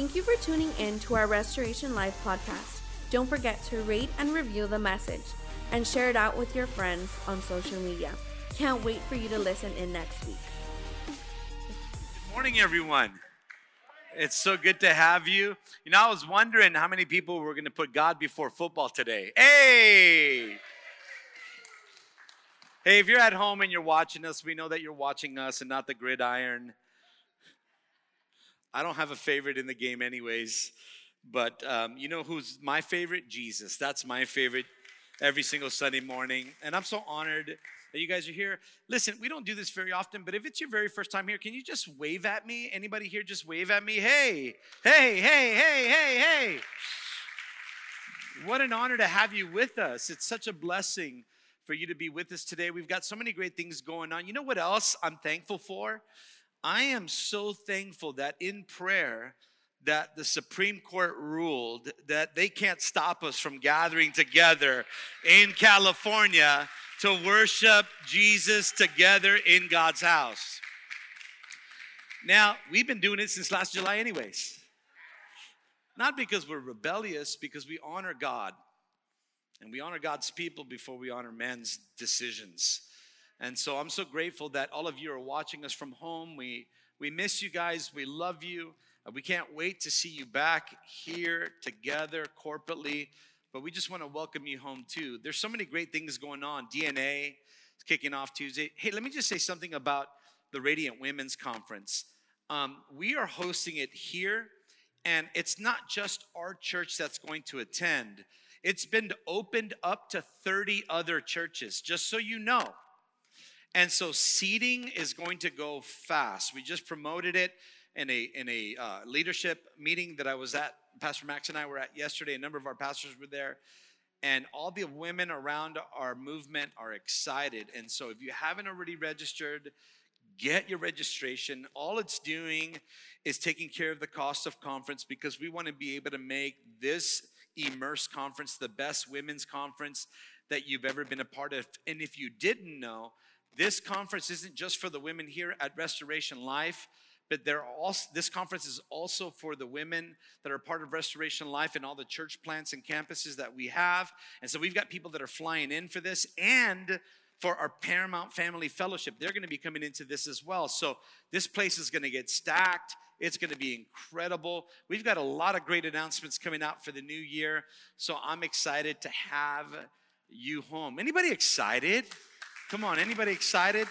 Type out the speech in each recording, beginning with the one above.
Thank you for tuning in to our Restoration Life podcast. Don't forget to rate and review the message and share it out with your friends on social media. Can't wait for you to listen in next week. Good morning, everyone. It's so good to have you. You know, I was wondering how many people were going to put God before football today. Hey! Hey, if you're at home and you're watching us, we know that you're watching us and not the gridiron. I don't have a favorite in the game, anyways. But um, you know who's my favorite? Jesus. That's my favorite every single Sunday morning. And I'm so honored that you guys are here. Listen, we don't do this very often, but if it's your very first time here, can you just wave at me? Anybody here just wave at me? Hey, hey, hey, hey, hey, hey. What an honor to have you with us. It's such a blessing for you to be with us today. We've got so many great things going on. You know what else I'm thankful for? I am so thankful that in prayer, that the Supreme Court ruled that they can't stop us from gathering together in California to worship Jesus together in God's house. Now, we've been doing it since last July, anyways. Not because we're rebellious, because we honor God. And we honor God's people before we honor men's decisions. And so I'm so grateful that all of you are watching us from home. We, we miss you guys. We love you. Uh, we can't wait to see you back here together corporately. But we just want to welcome you home too. There's so many great things going on. DNA is kicking off Tuesday. Hey, let me just say something about the Radiant Women's Conference. Um, we are hosting it here, and it's not just our church that's going to attend. It's been opened up to 30 other churches, just so you know. And so seating is going to go fast. We just promoted it in a in a uh, leadership meeting that I was at. Pastor Max and I were at yesterday. A number of our pastors were there, and all the women around our movement are excited. And so, if you haven't already registered, get your registration. All it's doing is taking care of the cost of conference because we want to be able to make this Immerse conference the best women's conference that you've ever been a part of. And if you didn't know, this conference isn't just for the women here at Restoration Life, but they also, this conference is also for the women that are part of Restoration Life and all the church plants and campuses that we have. And so we've got people that are flying in for this and for our Paramount Family Fellowship. They're going to be coming into this as well. So this place is going to get stacked. It's going to be incredible. We've got a lot of great announcements coming out for the new year. So I'm excited to have you home. Anybody excited? Come on, anybody excited?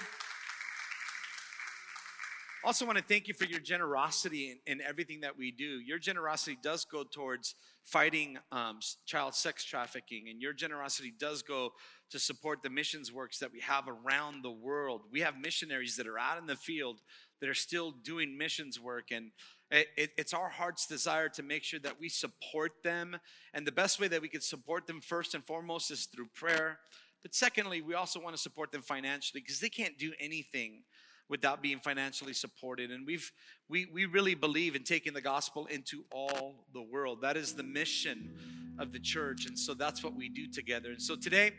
Also, want to thank you for your generosity in, in, everything that we do. Your generosity does go towards fighting um, child sex trafficking, and your generosity does go to support the missions works that we have around the world. We have missionaries that are out in the field that are still doing missions work, and it, it, it's our heart's desire to make sure that we support them. And the best way that we can support them, first and foremost, is through prayer but secondly, we also want to support them financially because they can't do anything without being financially supported. And we've we we really believe in taking the gospel into all the world. That is the mission of the church. And so that's what we do together. And so today,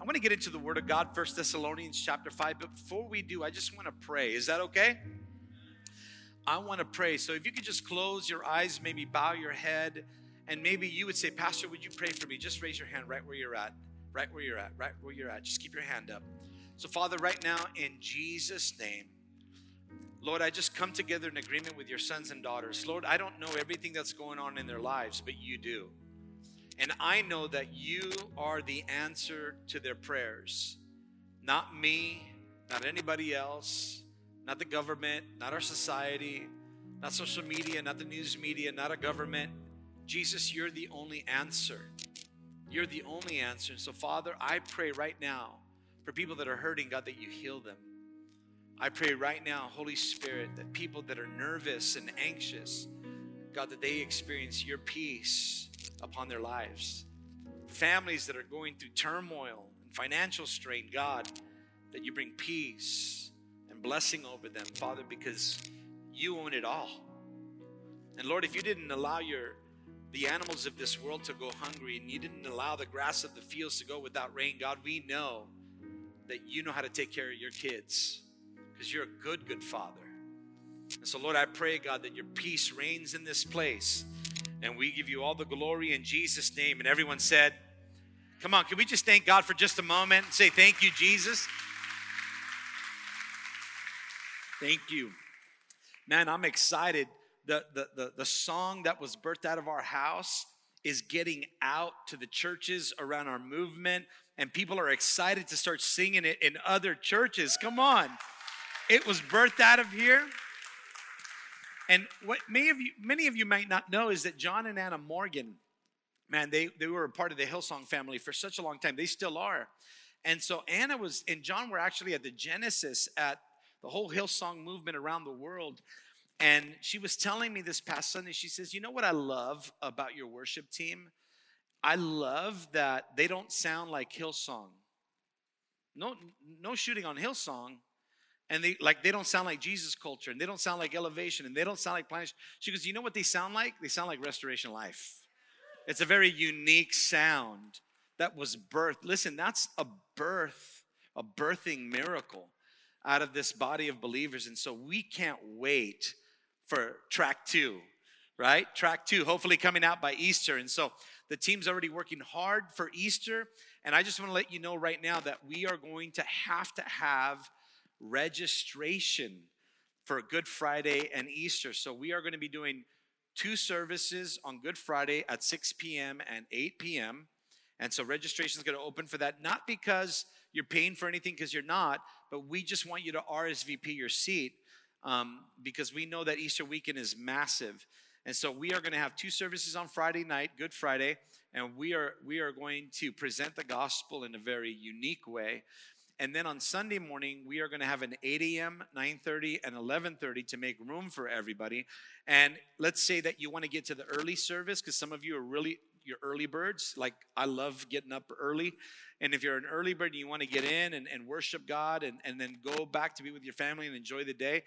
I want to get into the word of God, First Thessalonians chapter 5. But before we do, I just want to pray. Is that okay? I want to pray. So if you could just close your eyes, maybe bow your head, and maybe you would say, Pastor, would you pray for me? Just raise your hand right where you're at right where you're at, right where you're at. Just keep your hand up. So, Father, right now, in Jesus' name, Lord, I just come together in agreement with your sons and daughters. Lord, I don't know everything that's going on in their lives, but you do. And I know that you are the answer to their prayers. Not me, not anybody else, not the government, not our society, not social media, not the news media, not a government. Jesus, you're the only answer. You're the only answer. And so, Father, I pray right now for people that are hurting, God, that you heal them. I pray right now, Holy Spirit, that people that are nervous and anxious, God, that they experience your peace upon their lives. Families that are going through turmoil and financial strain, God, that you bring peace and blessing over them, Father, because you own it all. And Lord, if you didn't allow your the animals of this world to go hungry and you didn't allow the grass of the fields to go without rain, God, we know that you know how to take care of your kids because you're a good, good father. And so, Lord, I pray, God, that your peace reigns in this place. And we give you all the glory in Jesus' name. And everyone said, Come on, can we just thank God for just a moment and say, Thank you, Jesus? Thank you. Man, I'm excited. The, the, the, the song that was birthed out of our house is getting out to the churches around our movement, and people are excited to start singing it in other churches. Come on. It was birthed out of here. And what many of you, many of you might not know is that John and Anna Morgan, man, they, they were a part of the Hillsong family for such a long time. They still are. And so Anna was, and John were actually at the genesis at the whole Hillsong movement around the world. And she was telling me this past Sunday, she says, You know what I love about your worship team? I love that they don't sound like Hillsong. No, no shooting on Hillsong. And they like they don't sound like Jesus culture, and they don't sound like elevation, and they don't sound like plantation. She goes, You know what they sound like? They sound like restoration life. It's a very unique sound that was birthed. Listen, that's a birth, a birthing miracle out of this body of believers. And so we can't wait for track two, right? Track two, hopefully coming out by Easter. And so the team's already working hard for Easter. And I just want to let you know right now that we are going to have to have registration for Good Friday and Easter. So we are going to be doing two services on Good Friday at 6 p.m. and 8 p.m. And so registration is going to open for that, not because you're paying for anything, because you're not, but we just want you to RSVP your seat um, because we know that Easter weekend is massive. And so we are going to have two services on Friday night, Good Friday, and we are we are going to present the gospel in a very unique way. And then on Sunday morning, we are going to have an 8 a.m., 9:30, and 11:30 to make room for everybody. And let's say that you want to get to the early service because some of you are really your early birds. Like I love getting up early. And if you're an early bird and you want to get in and, and worship God and, and then go back to be with your family and enjoy the day,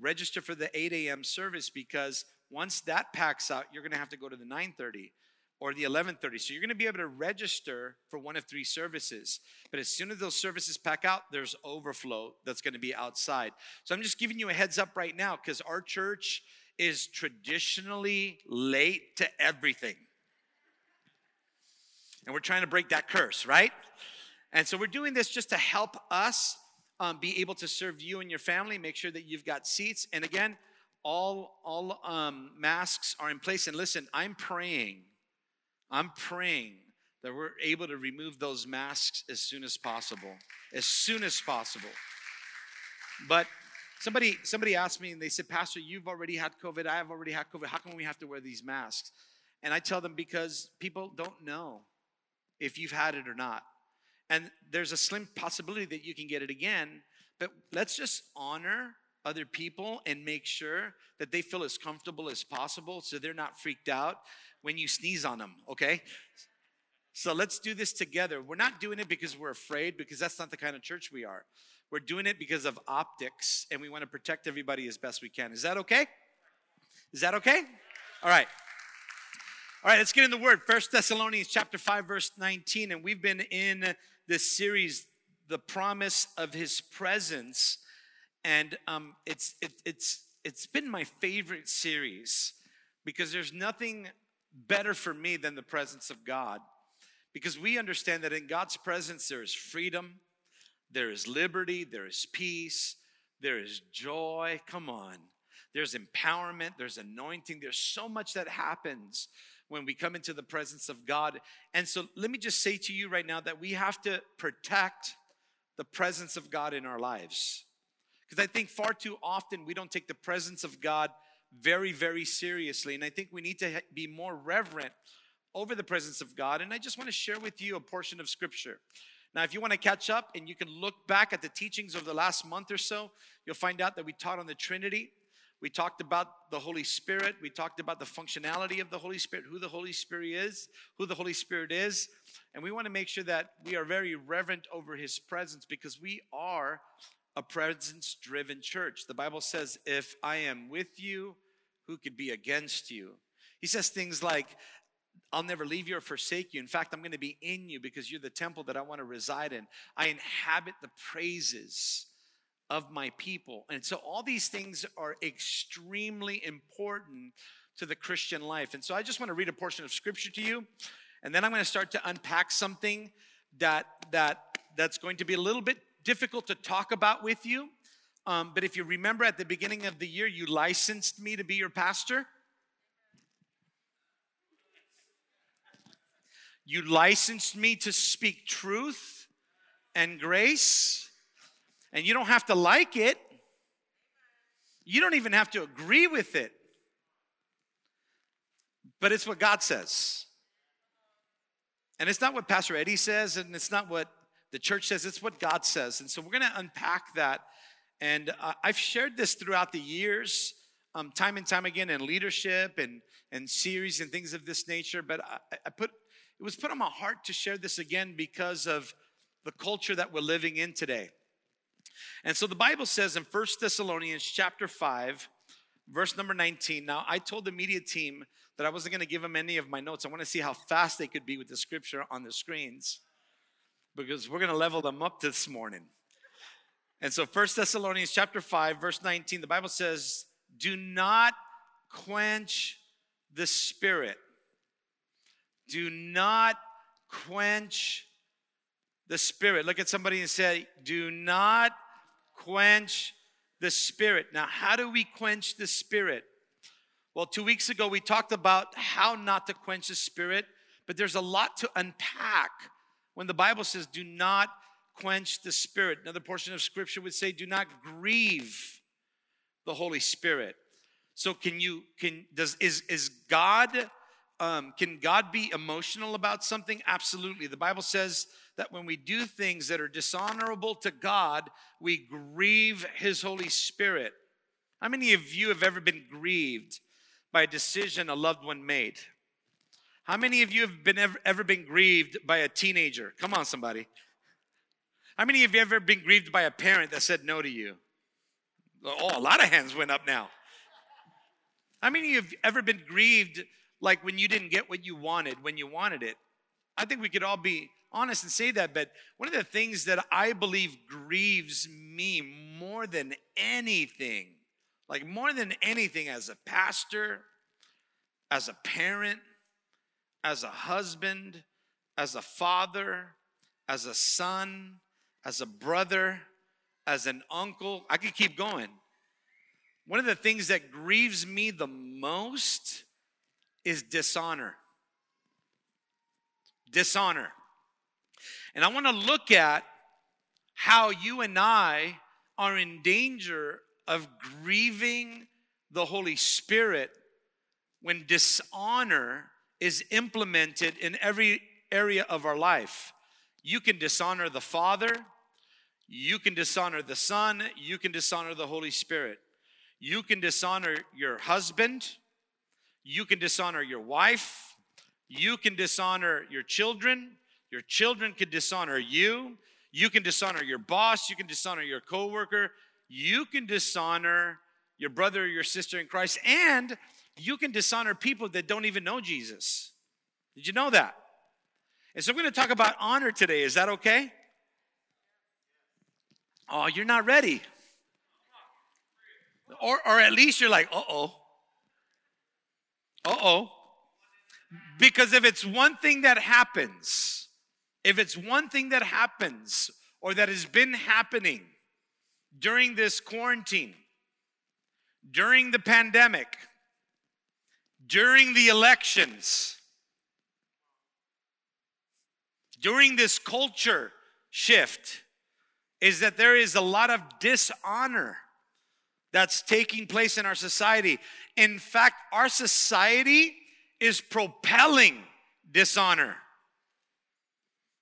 register for the 8 a.m. service because once that packs out, you're going to have to go to the 9:30 or the 11:30. So you're going to be able to register for one of three services. But as soon as those services pack out, there's overflow that's going to be outside. So I'm just giving you a heads up right now because our church is traditionally late to everything. And we're trying to break that curse, right? And so we're doing this just to help us um, be able to serve you and your family, make sure that you've got seats. And again, all, all um, masks are in place. And listen, I'm praying, I'm praying that we're able to remove those masks as soon as possible. As soon as possible. But somebody somebody asked me and they said, Pastor, you've already had COVID. I have already had COVID. How come we have to wear these masks? And I tell them because people don't know if you've had it or not. And there's a slim possibility that you can get it again, but let's just honor other people and make sure that they feel as comfortable as possible so they're not freaked out when you sneeze on them, okay? So let's do this together. We're not doing it because we're afraid, because that's not the kind of church we are. We're doing it because of optics and we want to protect everybody as best we can. Is that okay? Is that okay? All right. All right, let's get in the word. First Thessalonians chapter 5 verse 19 and we've been in this series the promise of his presence and um, it's it, it's it's been my favorite series because there's nothing better for me than the presence of God because we understand that in God's presence there is freedom, there is liberty, there is peace, there is joy. Come on. There's empowerment, there's anointing, there's so much that happens when we come into the presence of God. And so let me just say to you right now that we have to protect the presence of God in our lives. Because I think far too often we don't take the presence of God very, very seriously. And I think we need to be more reverent over the presence of God. And I just want to share with you a portion of scripture. Now, if you want to catch up and you can look back at the teachings of the last month or so, you'll find out that we taught on the Trinity. We talked about the Holy Spirit. We talked about the functionality of the Holy Spirit, who the Holy Spirit is, who the Holy Spirit is. And we want to make sure that we are very reverent over his presence because we are a presence driven church. The Bible says, If I am with you, who could be against you? He says things like, I'll never leave you or forsake you. In fact, I'm going to be in you because you're the temple that I want to reside in. I inhabit the praises of my people. And so all these things are extremely important to the Christian life. And so I just want to read a portion of scripture to you, and then I'm going to start to unpack something that that that's going to be a little bit difficult to talk about with you. Um, but if you remember at the beginning of the year, you licensed me to be your pastor. You licensed me to speak truth and grace. And you don't have to like it, you don't even have to agree with it. But it's what God says. And it's not what Pastor Eddie says, and it's not what the church says, it's what God says. And so we're going to unpack that. And uh, I've shared this throughout the years, um, time and time again, in leadership and, and series and things of this nature. But I, I put it was put on my heart to share this again because of the culture that we're living in today. And so the Bible says in First Thessalonians chapter 5, verse number 19. Now, I told the media team that I wasn't going to give them any of my notes. I want to see how fast they could be with the scripture on the screens because we're going to level them up this morning. And so First Thessalonians chapter 5 verse 19 the Bible says, "Do not quench the spirit. Do not quench the spirit." Look at somebody and say, "Do not quench the spirit." Now, how do we quench the spirit? Well, 2 weeks ago we talked about how not to quench the spirit, but there's a lot to unpack when the Bible says, do not quench the Spirit. Another portion of Scripture would say, do not grieve the Holy Spirit. So can you can does is is God um, can God be emotional about something? Absolutely. The Bible says that when we do things that are dishonorable to God, we grieve His Holy Spirit. How many of you have ever been grieved by a decision a loved one made? How many of you have been ever, ever been grieved by a teenager? Come on, somebody. How many of you ever been grieved by a parent that said no to you? Oh, a lot of hands went up now. How many of you have ever been grieved like when you didn't get what you wanted when you wanted it? I think we could all be honest and say that, but one of the things that I believe grieves me more than anything, like more than anything as a pastor, as a parent, as a husband, as a father, as a son, as a brother, as an uncle. I could keep going. One of the things that grieves me the most is dishonor. Dishonor. And I want to look at how you and I are in danger of grieving the Holy Spirit when dishonor is implemented in every area of our life. You can dishonor the Father, you can dishonor the Son, you can dishonor the Holy Spirit. You can dishonor your husband, you can dishonor your wife, you can dishonor your children, your children can dishonor you, you can dishonor your boss, you can dishonor your coworker, you can dishonor your brother or your sister in Christ, and you can dishonor people that don't even know Jesus. Did you know that? And so we're going to talk about honor today. Is that okay? Oh, you're not ready. Or, or at least you're like, uh oh. Uh oh. Because if it's one thing that happens, if it's one thing that happens or that has been happening during this quarantine, during the pandemic, during the elections, during this culture shift, is that there is a lot of dishonor that's taking place in our society. In fact, our society is propelling dishonor.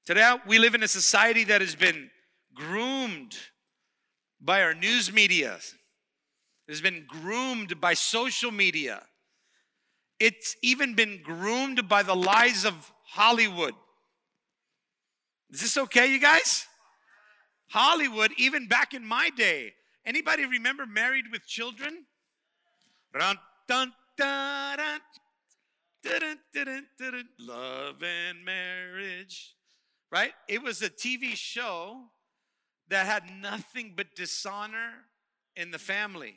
Today, we live in a society that has been groomed by our news media, it has been groomed by social media. It's even been groomed by the lies of Hollywood. Is this okay, you guys? Hollywood, even back in my day. Anybody remember Married with Children? Love and marriage. Right? It was a TV show that had nothing but dishonor in the family.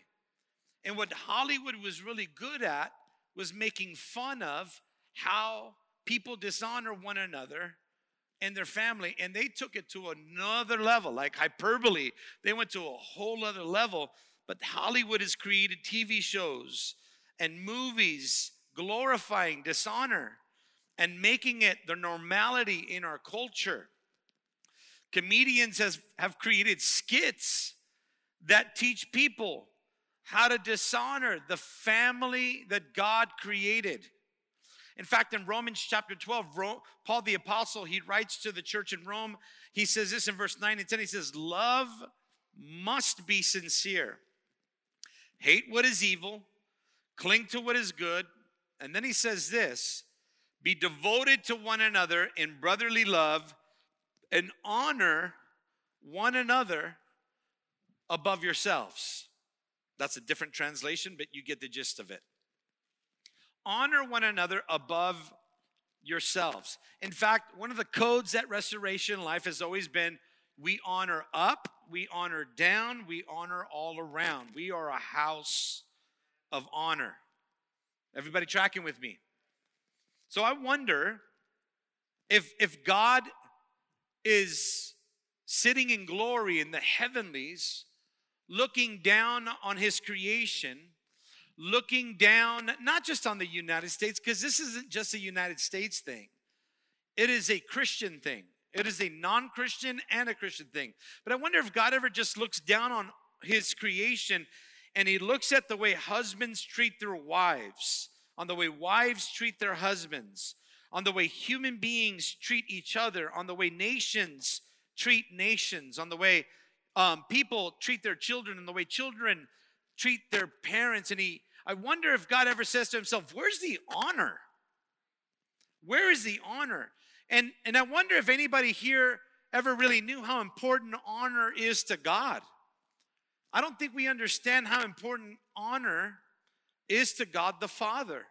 And what Hollywood was really good at was making fun of how people dishonor one another and their family. And they took it to another level, like hyperbole. They went to a whole other level. But Hollywood has created TV shows and movies glorifying dishonor and making it the normality in our culture. Comedians has, have created skits that teach people how to dishonor the family that God created. In fact, in Romans chapter 12, Paul the apostle, he writes to the church in Rome. He says this in verse 9 and 10. He says, Love must be sincere. Hate what is evil, cling to what is good. And then he says this be devoted to one another in brotherly love and honor one another above yourselves. That's a different translation, but you get the gist of it. Honor one another above yourselves. In fact, one of the codes at Restoration Life has always been we honor up, we honor down, we honor all around. We are a house of honor. Everybody tracking with me? So I wonder if, if God is sitting in glory in the heavenlies, looking down on his creation, looking down not just on the United States, because this isn't just a United States thing, it is a Christian thing. It is a non Christian and a Christian thing. But I wonder if God ever just looks down on his creation and he looks at the way husbands treat their wives on the way wives treat their husbands, on the way human beings treat each other, on the way nations treat nations, on the way um, people treat their children, and the way children treat their parents. And he, I wonder if God ever says to himself, Where's the honor? Where is the honor? And, and I wonder if anybody here ever really knew how important honor is to God. I don't think we understand how important honor is to God the Father.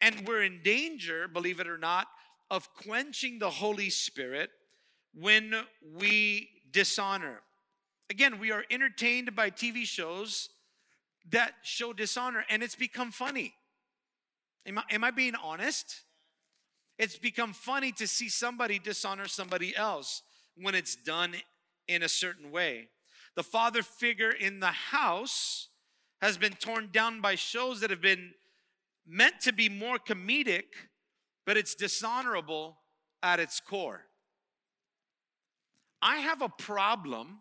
And we're in danger, believe it or not, of quenching the Holy Spirit when we dishonor. Again, we are entertained by TV shows that show dishonor, and it's become funny. Am I, am I being honest? It's become funny to see somebody dishonor somebody else when it's done in a certain way. The father figure in the house has been torn down by shows that have been meant to be more comedic, but it's dishonorable at its core. I have a problem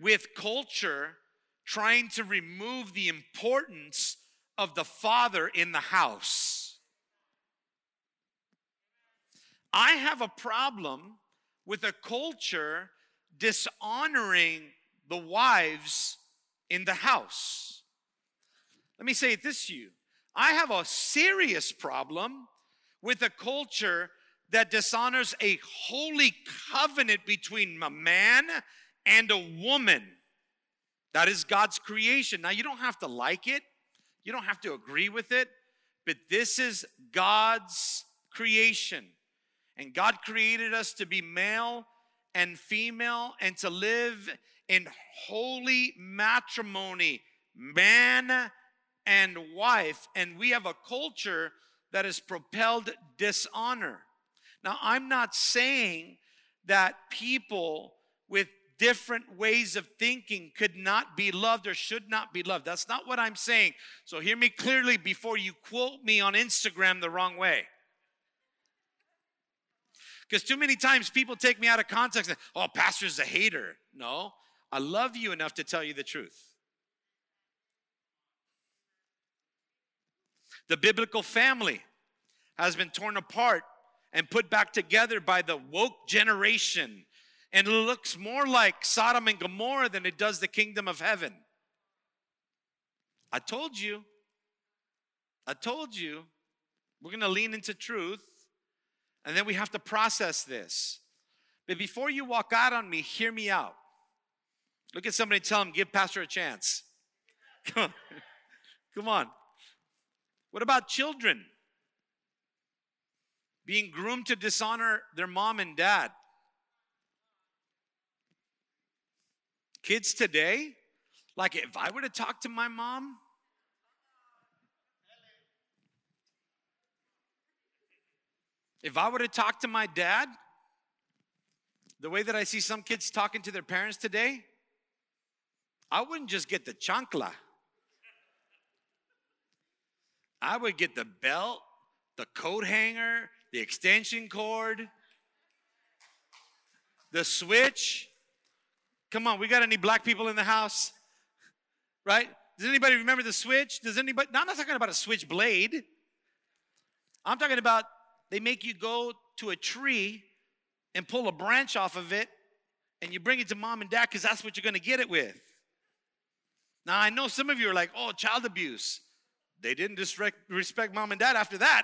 with culture trying to remove the importance of the father in the house. I have a problem with a culture dishonoring the wives in the house. Let me say this to you. I have a serious problem with a culture that dishonors a holy covenant between a man and a woman. That is God's creation. Now, you don't have to like it, you don't have to agree with it, but this is God's creation. And God created us to be male and female and to live in holy matrimony, man and wife. And we have a culture that has propelled dishonor. Now, I'm not saying that people with different ways of thinking could not be loved or should not be loved. That's not what I'm saying. So hear me clearly before you quote me on Instagram the wrong way. Because too many times people take me out of context and, oh, pastor's a hater. No, I love you enough to tell you the truth. The biblical family has been torn apart and put back together by the woke generation. And it looks more like Sodom and Gomorrah than it does the kingdom of heaven. I told you. I told you. We're going to lean into truth. And then we have to process this. But before you walk out on me, hear me out. Look at somebody tell them, give Pastor a chance. Come on. Come on. What about children? Being groomed to dishonor their mom and dad. Kids today, like if I were to talk to my mom, if I were to talk to my dad, the way that I see some kids talking to their parents today, I wouldn't just get the chancla. I would get the belt, the coat hanger, the extension cord, the switch. Come on, we got any black people in the house? Right? Does anybody remember the switch? Does anybody? No, I'm not talking about a switch blade. I'm talking about they make you go to a tree and pull a branch off of it and you bring it to mom and dad because that's what you're going to get it with. Now, I know some of you are like, oh, child abuse. They didn't respect mom and dad after that.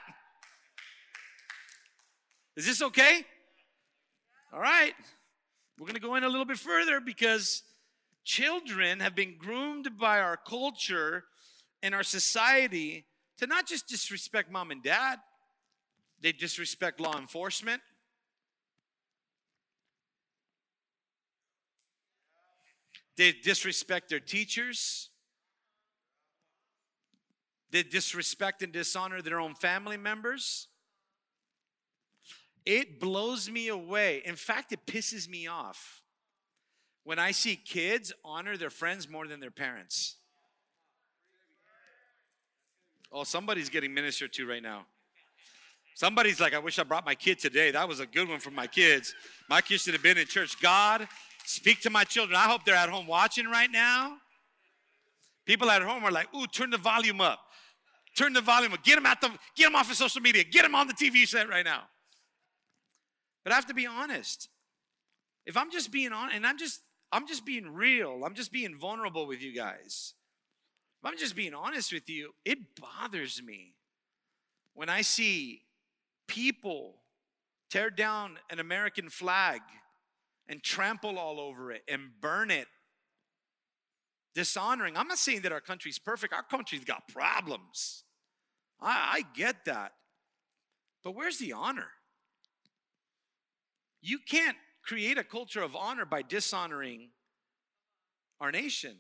Is this okay? All right. We're going to go in a little bit further because children have been groomed by our culture and our society to not just disrespect mom and dad, they disrespect law enforcement. They disrespect their teachers. They disrespect and dishonor their own family members. It blows me away. In fact, it pisses me off when I see kids honor their friends more than their parents. Oh, somebody's getting ministered to right now. Somebody's like, I wish I brought my kid today. That was a good one for my kids. My kids should have been in church. God, speak to my children. I hope they're at home watching right now. People at home are like, ooh, turn the volume up. Turn the volume up. Get them, at the, get them off of social media. Get them on the TV set right now. But I have to be honest. If I'm just being on, and I'm just, I'm just being real. I'm just being vulnerable with you guys. If I'm just being honest with you, it bothers me when I see people tear down an American flag and trample all over it and burn it. Dishonoring. I'm not saying that our country's perfect. Our country's got problems. I, I get that. But where's the honor? You can't create a culture of honor by dishonoring our nation.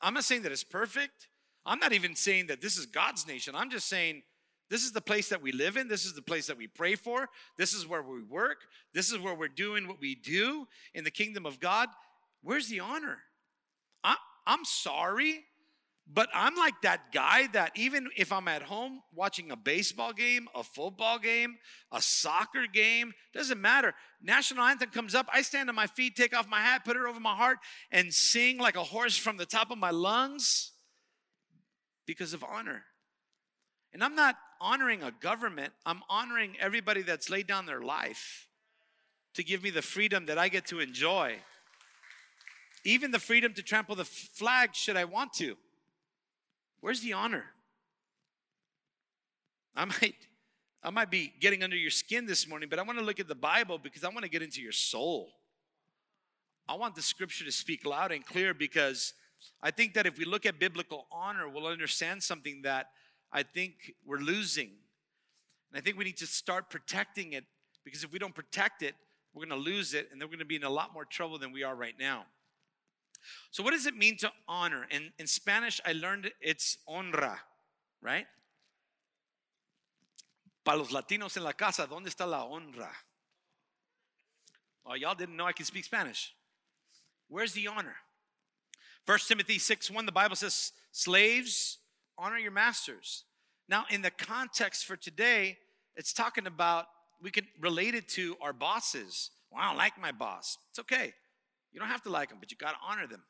I'm not saying that it's perfect. I'm not even saying that this is God's nation. I'm just saying this is the place that we live in. This is the place that we pray for. This is where we work. This is where we're doing what we do in the kingdom of God. Where's the honor? I, I'm sorry, but I'm like that guy that even if I'm at home watching a baseball game, a football game, a soccer game, doesn't matter. National anthem comes up, I stand on my feet, take off my hat, put it over my heart, and sing like a horse from the top of my lungs because of honor. And I'm not honoring a government, I'm honoring everybody that's laid down their life to give me the freedom that I get to enjoy. Even the freedom to trample the flag should I want to. Where's the honor? I might I might be getting under your skin this morning, but I want to look at the Bible because I want to get into your soul. I want the scripture to speak loud and clear because I think that if we look at biblical honor, we'll understand something that I think we're losing. And I think we need to start protecting it because if we don't protect it, we're going to lose it and then we're going to be in a lot more trouble than we are right now. So, what does it mean to honor? And in Spanish, I learned it's honra, right? Para los latinos en la casa, ¿dónde está la honra? Oh, y'all didn't know I can speak Spanish. Where's the honor? 1 Timothy 6 1, the Bible says, Slaves, honor your masters. Now, in the context for today, it's talking about we can relate it to our bosses. Well, I don't like my boss. It's okay. You don't have to like them, but you got to honor them.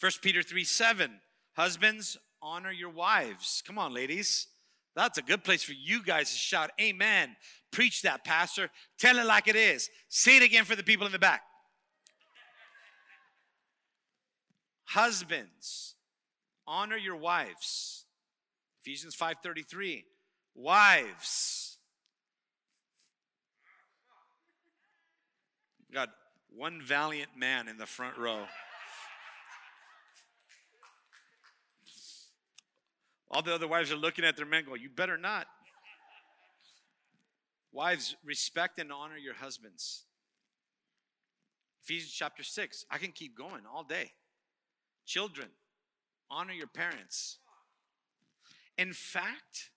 1 Peter 3 7, husbands, honor your wives. Come on, ladies. That's a good place for you guys to shout, Amen. Preach that, Pastor. Tell it like it is. Say it again for the people in the back. Husbands, honor your wives. Ephesians 5:33. Wives. God, one valiant man in the front row. All the other wives are looking at their men going, You better not. Wives, respect and honor your husbands. Ephesians chapter 6. I can keep going all day. Children, honor your parents. In fact,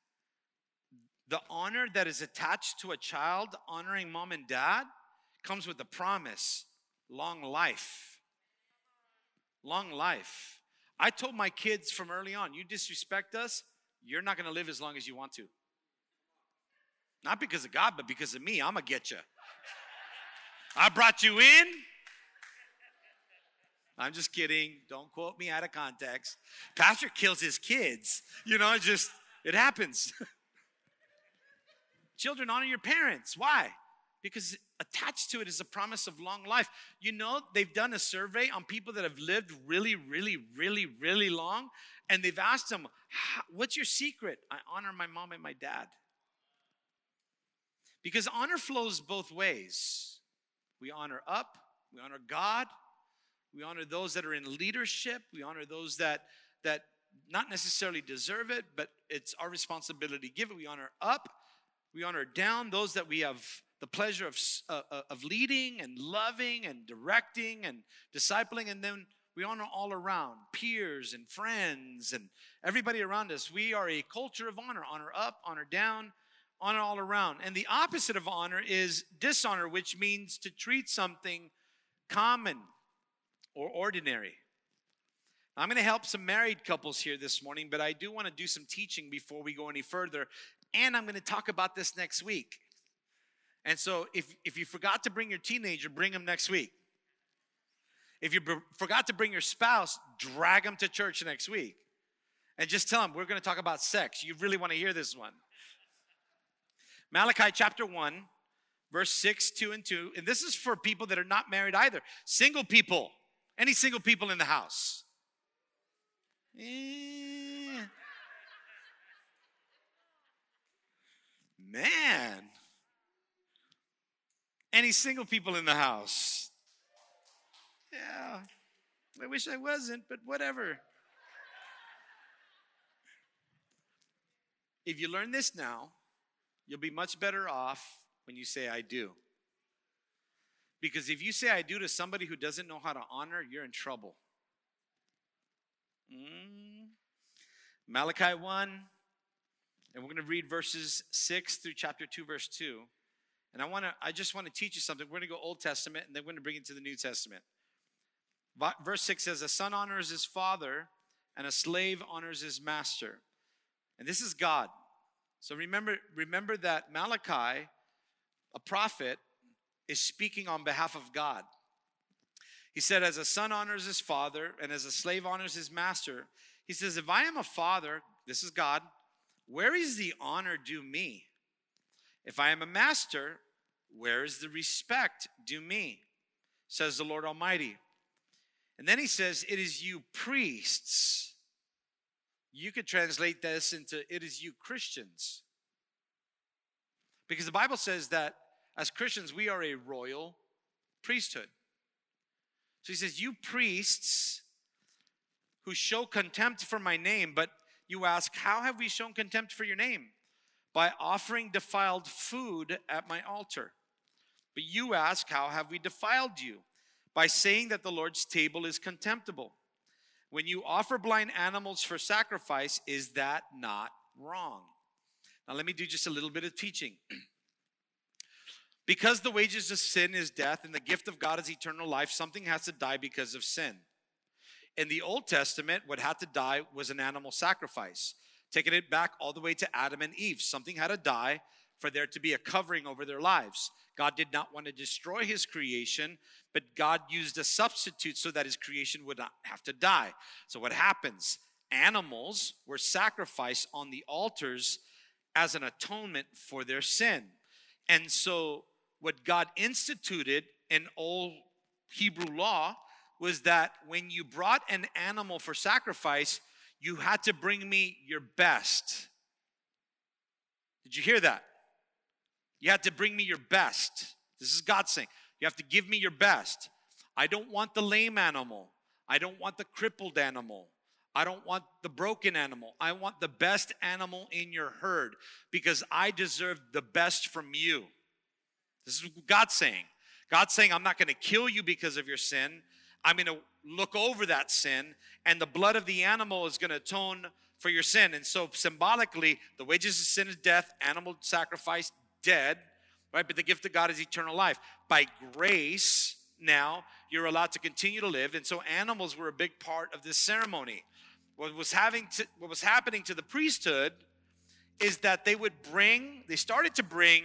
the honor that is attached to a child honoring mom and dad comes with the promise long life. Long life. I told my kids from early on, you disrespect us, you're not to live as long as you want to. Not because of God, but because of me. I'm to get you. I brought you in. I'm just kidding. Don't quote me out of context. Pastor kills his kids. You know, it just, it happens. Children, honor your parents. Why? Because attached to it is a promise of long life. You know, they've done a survey on people that have lived really, really, really, really long, and they've asked them, What's your secret? I honor my mom and my dad. Because honor flows both ways. We honor up, we honor God, we honor those that are in leadership, we honor those that that not necessarily deserve it, but it's our responsibility to give it. We honor up, we honor down those that we have the pleasure of, uh, uh, of leading and loving and directing and discipling, and then we honor all around peers and friends and everybody around us. We are a culture of honor honor up, honor down, honor all around. And the opposite of honor is dishonor, which means to treat something common or ordinary. I'm going to help some married couples here this morning, but I do want to do some teaching before we go any further. And I'm going to talk about this next week. And so if, if you forgot to bring your teenager, bring them next week. If you forgot to bring your spouse, drag them to church next week. And just tell them, we're going to talk about sex. You really want to hear this one. Malachi chapter 1, verse 6, 2, and 2. And this is for people that are not married either. Single people. Any single people in the house? Eh. Man. Any single people in the house? Yeah. I wish I wasn't, but whatever. If you learn this now, You'll be much better off when you say, I do. Because if you say, I do to somebody who doesn't know how to honor, you're in trouble. Mm. Malachi 1, and we're going to read verses 6 through chapter 2, verse 2. And I want to, I just want to teach you something. We're going to go Old Testament and then we're going to bring it to the New Testament. Verse 6 says, A son honors his father, and a slave honors his master. And this is God. So remember, remember that Malachi, a prophet, is speaking on behalf of God. He said, As a son honors his father, and as a slave honors his master, he says, If I am a father, this is God, where is the honor due me? If I am a master, where is the respect due me? Says the Lord Almighty. And then he says, It is you priests you could translate this into it is you Christians. Because the Bible says that as Christians, we are a royal priesthood. So he says, You priests who show contempt for my name, but you ask, How have we shown contempt for your name? By offering defiled food at my altar. But you ask, How have we defiled you? By saying that the Lord's table is contemptible. When you offer blind animals for sacrifice, is that not wrong? Now, let me do just a little bit of teaching. because the wages of sin is death and the gift of God is eternal life, something has to die because of sin. In the Old Testament, what had to die was an animal sacrifice. Taking it back all the way to Adam and Eve, something had to die for there to be a covering over their lives. God did not want to destroy his creation, but God used a substitute so that his creation would not have to die. So, what happens? Animals were sacrificed on the altars as an atonement for their sin. And so, what God instituted in old Hebrew law was that when you brought an animal for sacrifice, you had to bring me your best. Did you hear that? You had to bring me your best. This is God saying, You have to give me your best. I don't want the lame animal. I don't want the crippled animal. I don't want the broken animal. I want the best animal in your herd because I deserve the best from you. This is God saying. God's saying, I'm not going to kill you because of your sin. I'm going to look over that sin, and the blood of the animal is going to atone for your sin. And so, symbolically, the wages of sin is death, animal sacrifice, dead, right? But the gift of God is eternal life. By grace, now you're allowed to continue to live. And so, animals were a big part of this ceremony. What was, having to, what was happening to the priesthood is that they would bring, they started to bring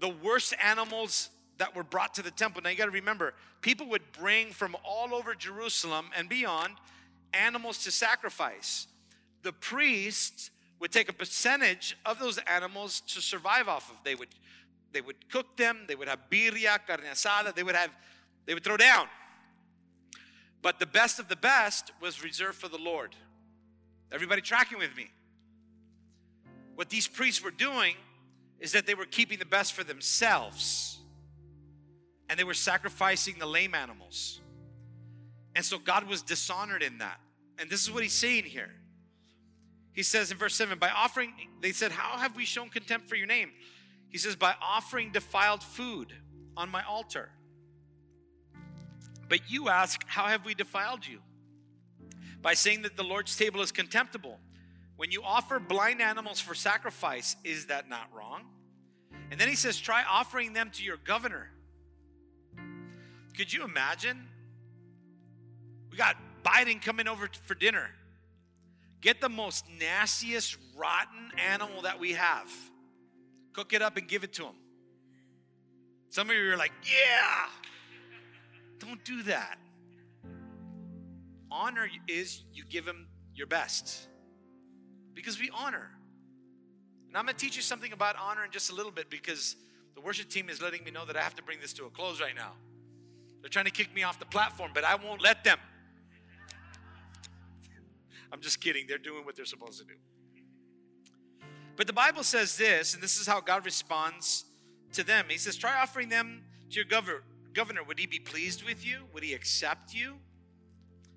the worst animals that were brought to the temple. Now you got to remember, people would bring from all over Jerusalem and beyond animals to sacrifice. The priests would take a percentage of those animals to survive off of. They would they would cook them, they would have birria, carne asada, they would have they would throw down. But the best of the best was reserved for the Lord. Everybody tracking with me? What these priests were doing is that they were keeping the best for themselves. And they were sacrificing the lame animals. And so God was dishonored in that. And this is what he's saying here. He says in verse 7 by offering, they said, How have we shown contempt for your name? He says, By offering defiled food on my altar. But you ask, How have we defiled you? By saying that the Lord's table is contemptible. When you offer blind animals for sacrifice, is that not wrong? And then he says, Try offering them to your governor. Could you imagine? We got Biden coming over for dinner. Get the most nastiest, rotten animal that we have. Cook it up and give it to him. Some of you are like, yeah. Don't do that. Honor is you give him your best because we honor. And I'm going to teach you something about honor in just a little bit because the worship team is letting me know that I have to bring this to a close right now. They're trying to kick me off the platform, but I won't let them. I'm just kidding. They're doing what they're supposed to do. But the Bible says this, and this is how God responds to them. He says, Try offering them to your governor. Governor, would he be pleased with you? Would he accept you?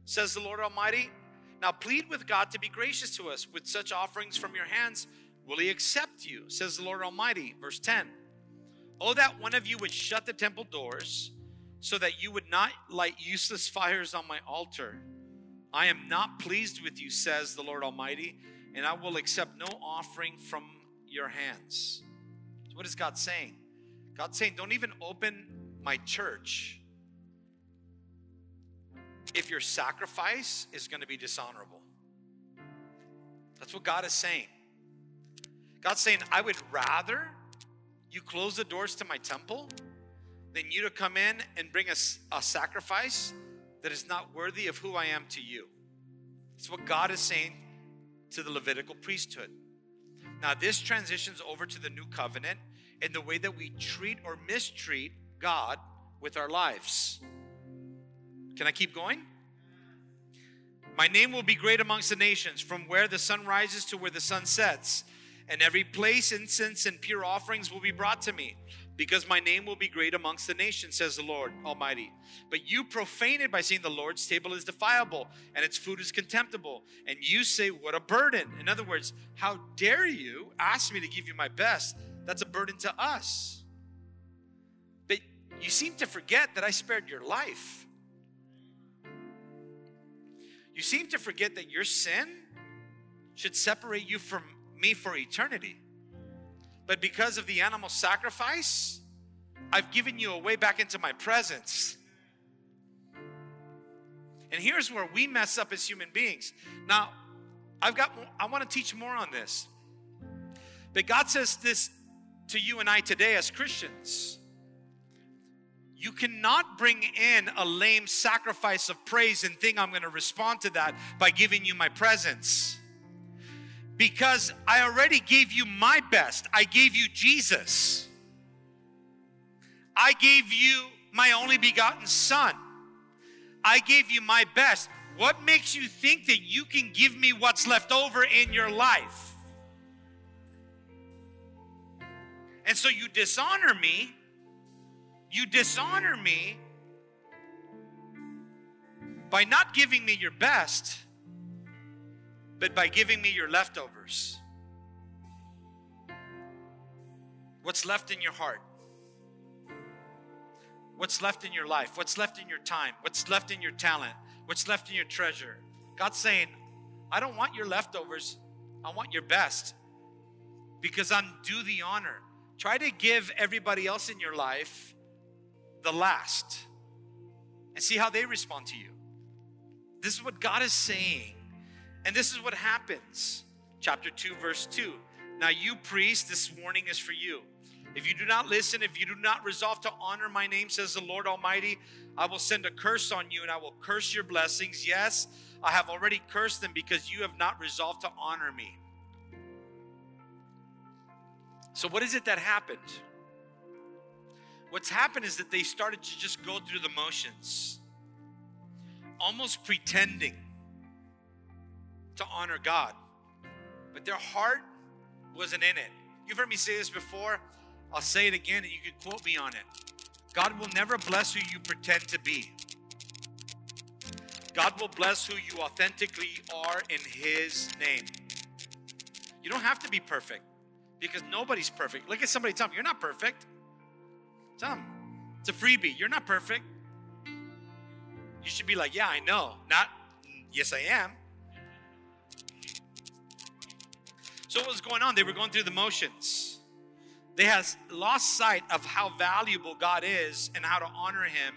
Says the Lord Almighty. Now plead with God to be gracious to us. With such offerings from your hands, will he accept you? Says the Lord Almighty. Verse 10. Oh, that one of you would shut the temple doors so that you would not light useless fires on my altar. I am not pleased with you, says the Lord Almighty, and I will accept no offering from your hands. So what is God saying? God's saying, don't even open my church if your sacrifice is going to be dishonorable. That's what God is saying. God's saying, I would rather you close the doors to my temple than you to come in and bring us a, a sacrifice that is not worthy of who I am to you. It's what God is saying to the Levitical priesthood. Now, this transitions over to the new covenant and the way that we treat or mistreat God with our lives. Can I keep going? My name will be great amongst the nations, from where the sun rises to where the sun sets. And every place incense and pure offerings will be brought to me because my name will be great amongst the nations, says the Lord Almighty. But you profane it by saying the Lord's table is defiable and its food is contemptible. And you say, What a burden. In other words, how dare you ask me to give you my best? That's a burden to us. But you seem to forget that I spared your life. You seem to forget that your sin should separate you from me for eternity. But because of the animal sacrifice, I've given you a way back into my presence. And here's where we mess up as human beings. Now, I've got more, I want to teach more on this. But God says this to you and I today as Christians. You cannot bring in a lame sacrifice of praise and think I'm going to respond to that by giving you my presence because I already gave you my best. I gave you Jesus. I gave you my only begotten Son. I gave you my best. What makes you think that you can give me what's left over in your life? And so you dishonor me. You dishonor me by not giving me your best but by giving me your leftovers. What's left in your heart? what's left in your life, what's left in your time, what's left in your talent, what's left in your treasure. God's saying, I don't want your leftovers, I want your best because I'm due the honor. Try to give everybody else in your life the last and see how they respond to you. This is what God is saying. And this is what happens. Chapter 2, verse 2. Now, you priests, this warning is for you. If you do not listen, if you do not resolve to honor my name, says the Lord Almighty, I will send a curse on you and I will curse your blessings. Yes, I have already cursed them because you have not resolved to honor me. So, what is it that happened? What's happened is that they started to just go through the motions, almost pretending to honor God, but their heart wasn't in it. You've heard me say this before. I'll say it again and you can quote me on it. God will never bless who you pretend to be. God will bless who you authentically are in His name. You don't have to be perfect because nobody's perfect. Look at somebody, tell them, You're not perfect. Them, It's a freebie. You're not perfect. You should be like, Yeah, I know. Not, Yes, I am. So, what was going on? They were going through the motions. They had lost sight of how valuable God is and how to honor Him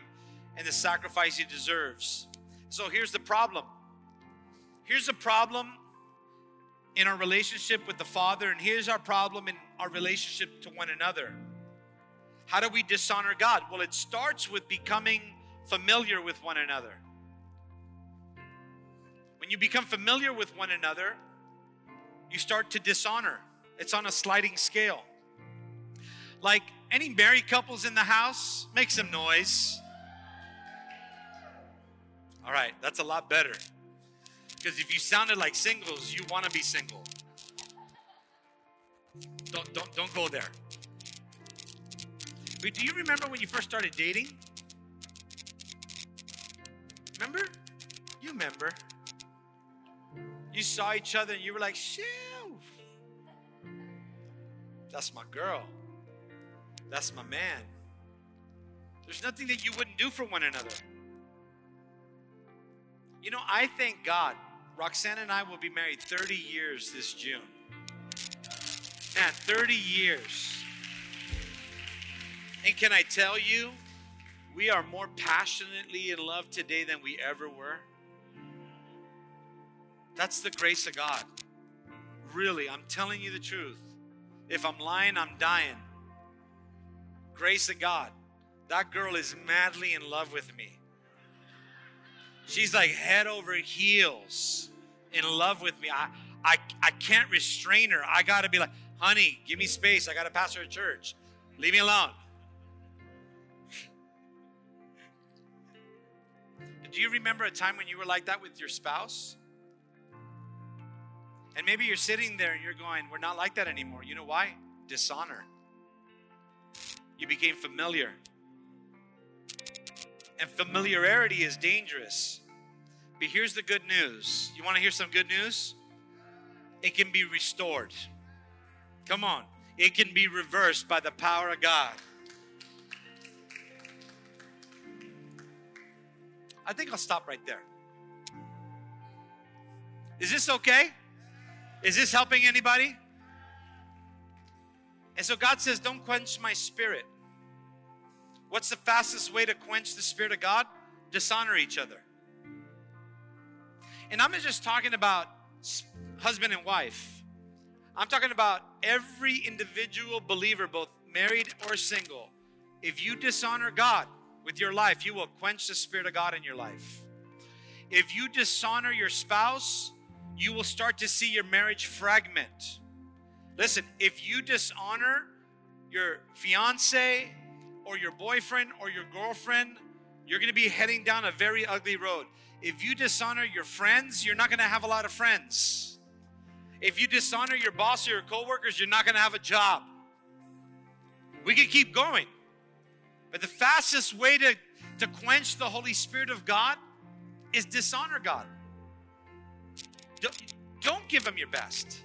and the sacrifice He deserves. So, here's the problem. Here's the problem in our relationship with the Father, and here's our problem in our relationship to one another. How do we dishonor God? Well, it starts with becoming familiar with one another. When you become familiar with one another, you start to dishonor. It's on a sliding scale. Like any married couples in the house, make some noise. All right, that's a lot better. Because if you sounded like singles, you want to be single. Don't, don't, don't go there. But do you remember when you first started dating? Remember? You remember. You saw each other and you were like, shit, that's my girl. That's my man. There's nothing that you wouldn't do for one another. You know, I thank God. Roxanne and I will be married 30 years this June. Man, 30 years. And can I tell you, we are more passionately in love today than we ever were. That's the grace of God. Really, I'm telling you the truth. If I'm lying, I'm dying. Grace of God. That girl is madly in love with me. She's like head over heels in love with me. I, I, I can't restrain her. I got to be like, honey, give me space. I got to pastor a church. Leave me alone. Do you remember a time when you were like that with your spouse? And maybe you're sitting there and you're going, We're not like that anymore. You know why? Dishonor. You became familiar. And familiarity is dangerous. But here's the good news. You want to hear some good news? It can be restored. Come on. It can be reversed by the power of God. I think I'll stop right there. Is this okay? Is this helping anybody? And so God says, Don't quench my spirit. What's the fastest way to quench the spirit of God? Dishonor each other. And I'm just talking about husband and wife, I'm talking about every individual believer, both married or single. If you dishonor God with your life, you will quench the spirit of God in your life. If you dishonor your spouse, you will start to see your marriage fragment. Listen, if you dishonor your fiance or your boyfriend or your girlfriend, you're going to be heading down a very ugly road. If you dishonor your friends, you're not going to have a lot of friends. If you dishonor your boss or your coworkers, you're not going to have a job. We can keep going. But the fastest way to, to quench the Holy Spirit of God is dishonor God. Don't, don't give him your best.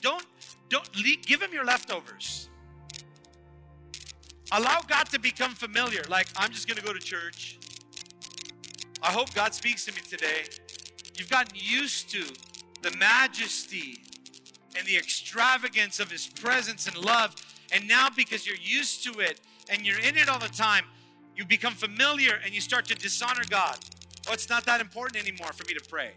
Don't don't give him your leftovers. Allow God to become familiar. Like, I'm just going to go to church. I hope God speaks to me today. You've gotten used to the majesty and the extravagance of His presence and love. And now, because you're used to it and you're in it all the time, you become familiar and you start to dishonor God. Oh, it's not that important anymore for me to pray.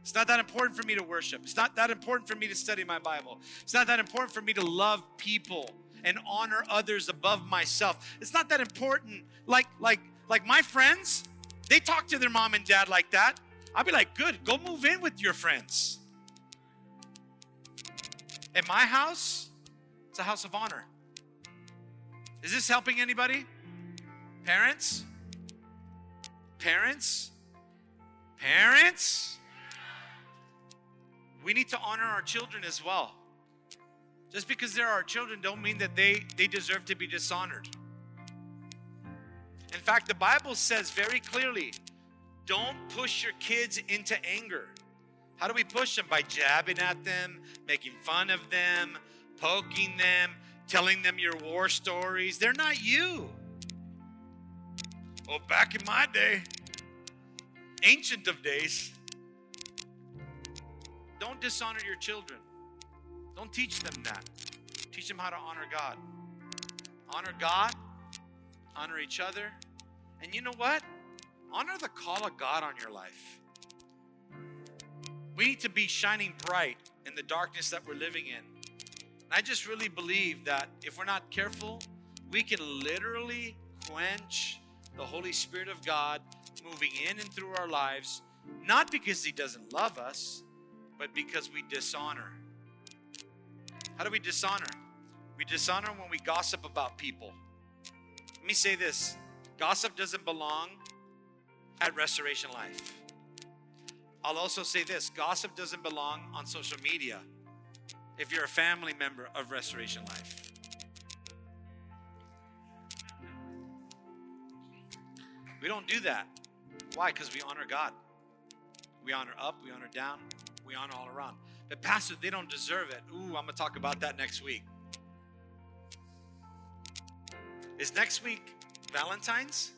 It's not that important for me to worship. It's not that important for me to study my Bible. It's not that important for me to love people and honor others above myself. It's not that important. Like like like my friends, they talk to their mom and dad like that. I'll be like, "Good, go move in with your friends." At my house, it's a house of honor. Is this helping anybody? Parents? Parents? Parents? We need to honor our children as well. Just because they're our children don't mean that they, they deserve to be dishonored. In fact, the Bible says very clearly, don't push your kids into anger. How do we push them? By jabbing at them, making fun of them, poking them, telling them your war stories. They're not you. Well, back in my day, ancient of days, don't dishonor your children. Don't teach them that. Teach them how to honor God. Honor God, honor each other. And you know what? Honor the call of God on your life. We need to be shining bright in the darkness that we're living in. I just really believe that if we're not careful, we can literally quench the Holy Spirit of God moving in and through our lives, not because He doesn't love us, but because we dishonor. How do we dishonor? We dishonor when we gossip about people. Let me say this gossip doesn't belong at Restoration Life. I'll also say this gossip doesn't belong on social media if you're a family member of Restoration Life. We don't do that. Why? Because we honor God. We honor up, we honor down, we honor all around. But, Pastor, they don't deserve it. Ooh, I'm going to talk about that next week. Is next week Valentine's?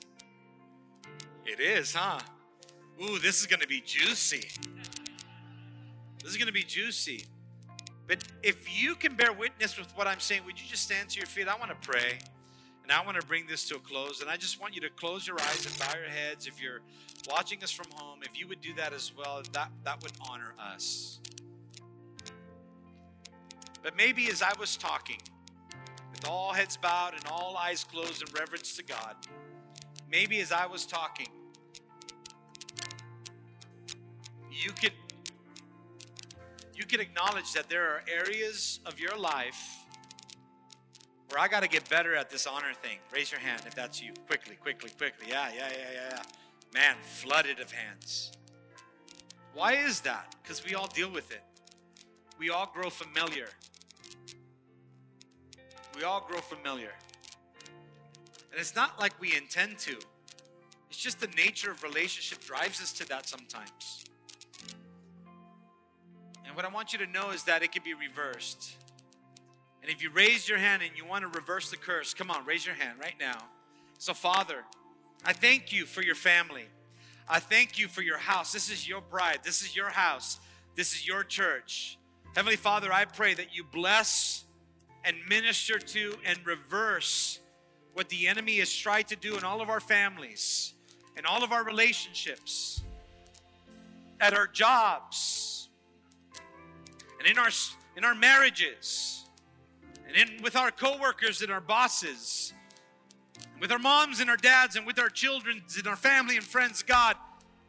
It is, huh? Ooh, this is going to be juicy. This is going to be juicy. But if you can bear witness with what I'm saying, would you just stand to your feet? I want to pray. And I want to bring this to a close. And I just want you to close your eyes and bow your heads. If you're watching us from home, if you would do that as well, that, that would honor us. But maybe as I was talking, with all heads bowed and all eyes closed in reverence to God, maybe as I was talking, you could you can acknowledge that there are areas of your life where I got to get better at this honor thing. Raise your hand if that's you. Quickly, quickly, quickly. Yeah, yeah, yeah, yeah, yeah. Man, flooded of hands. Why is that? Because we all deal with it. We all grow familiar. We all grow familiar. And it's not like we intend to. It's just the nature of relationship drives us to that sometimes. And what I want you to know is that it can be reversed. And if you raise your hand and you want to reverse the curse, come on, raise your hand right now. So, Father, I thank you for your family. I thank you for your house. This is your bride. This is your house. This is your church. Heavenly Father, I pray that you bless and minister to and reverse what the enemy has tried to do in all of our families, in all of our relationships, at our jobs, and in our in our marriages and in with our coworkers and our bosses with our moms and our dads and with our children and our family and friends god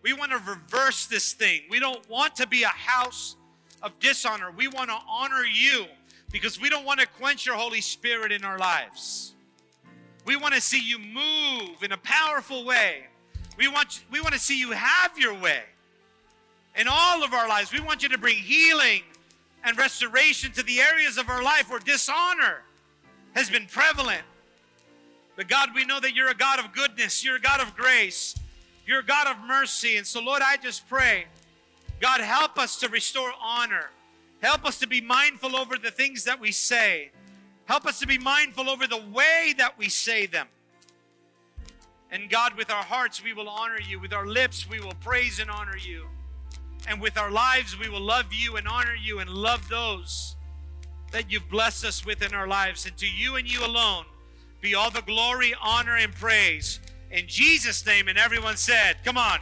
we want to reverse this thing. We don't want to be a house of dishonor. We want to honor you because we don't want to quench your holy spirit in our lives. We want to see you move in a powerful way. We want we want to see you have your way in all of our lives. We want you to bring healing and restoration to the areas of our life where dishonor has been prevalent. But God, we know that you're a God of goodness, you're a God of grace, you're a God of mercy. And so, Lord, I just pray, God, help us to restore honor. Help us to be mindful over the things that we say. Help us to be mindful over the way that we say them. And God, with our hearts, we will honor you. With our lips, we will praise and honor you. And with our lives, we will love you and honor you and love those that you've blessed us with in our lives. And to you and you alone be all the glory, honor, and praise. In Jesus' name, and everyone said, Come on.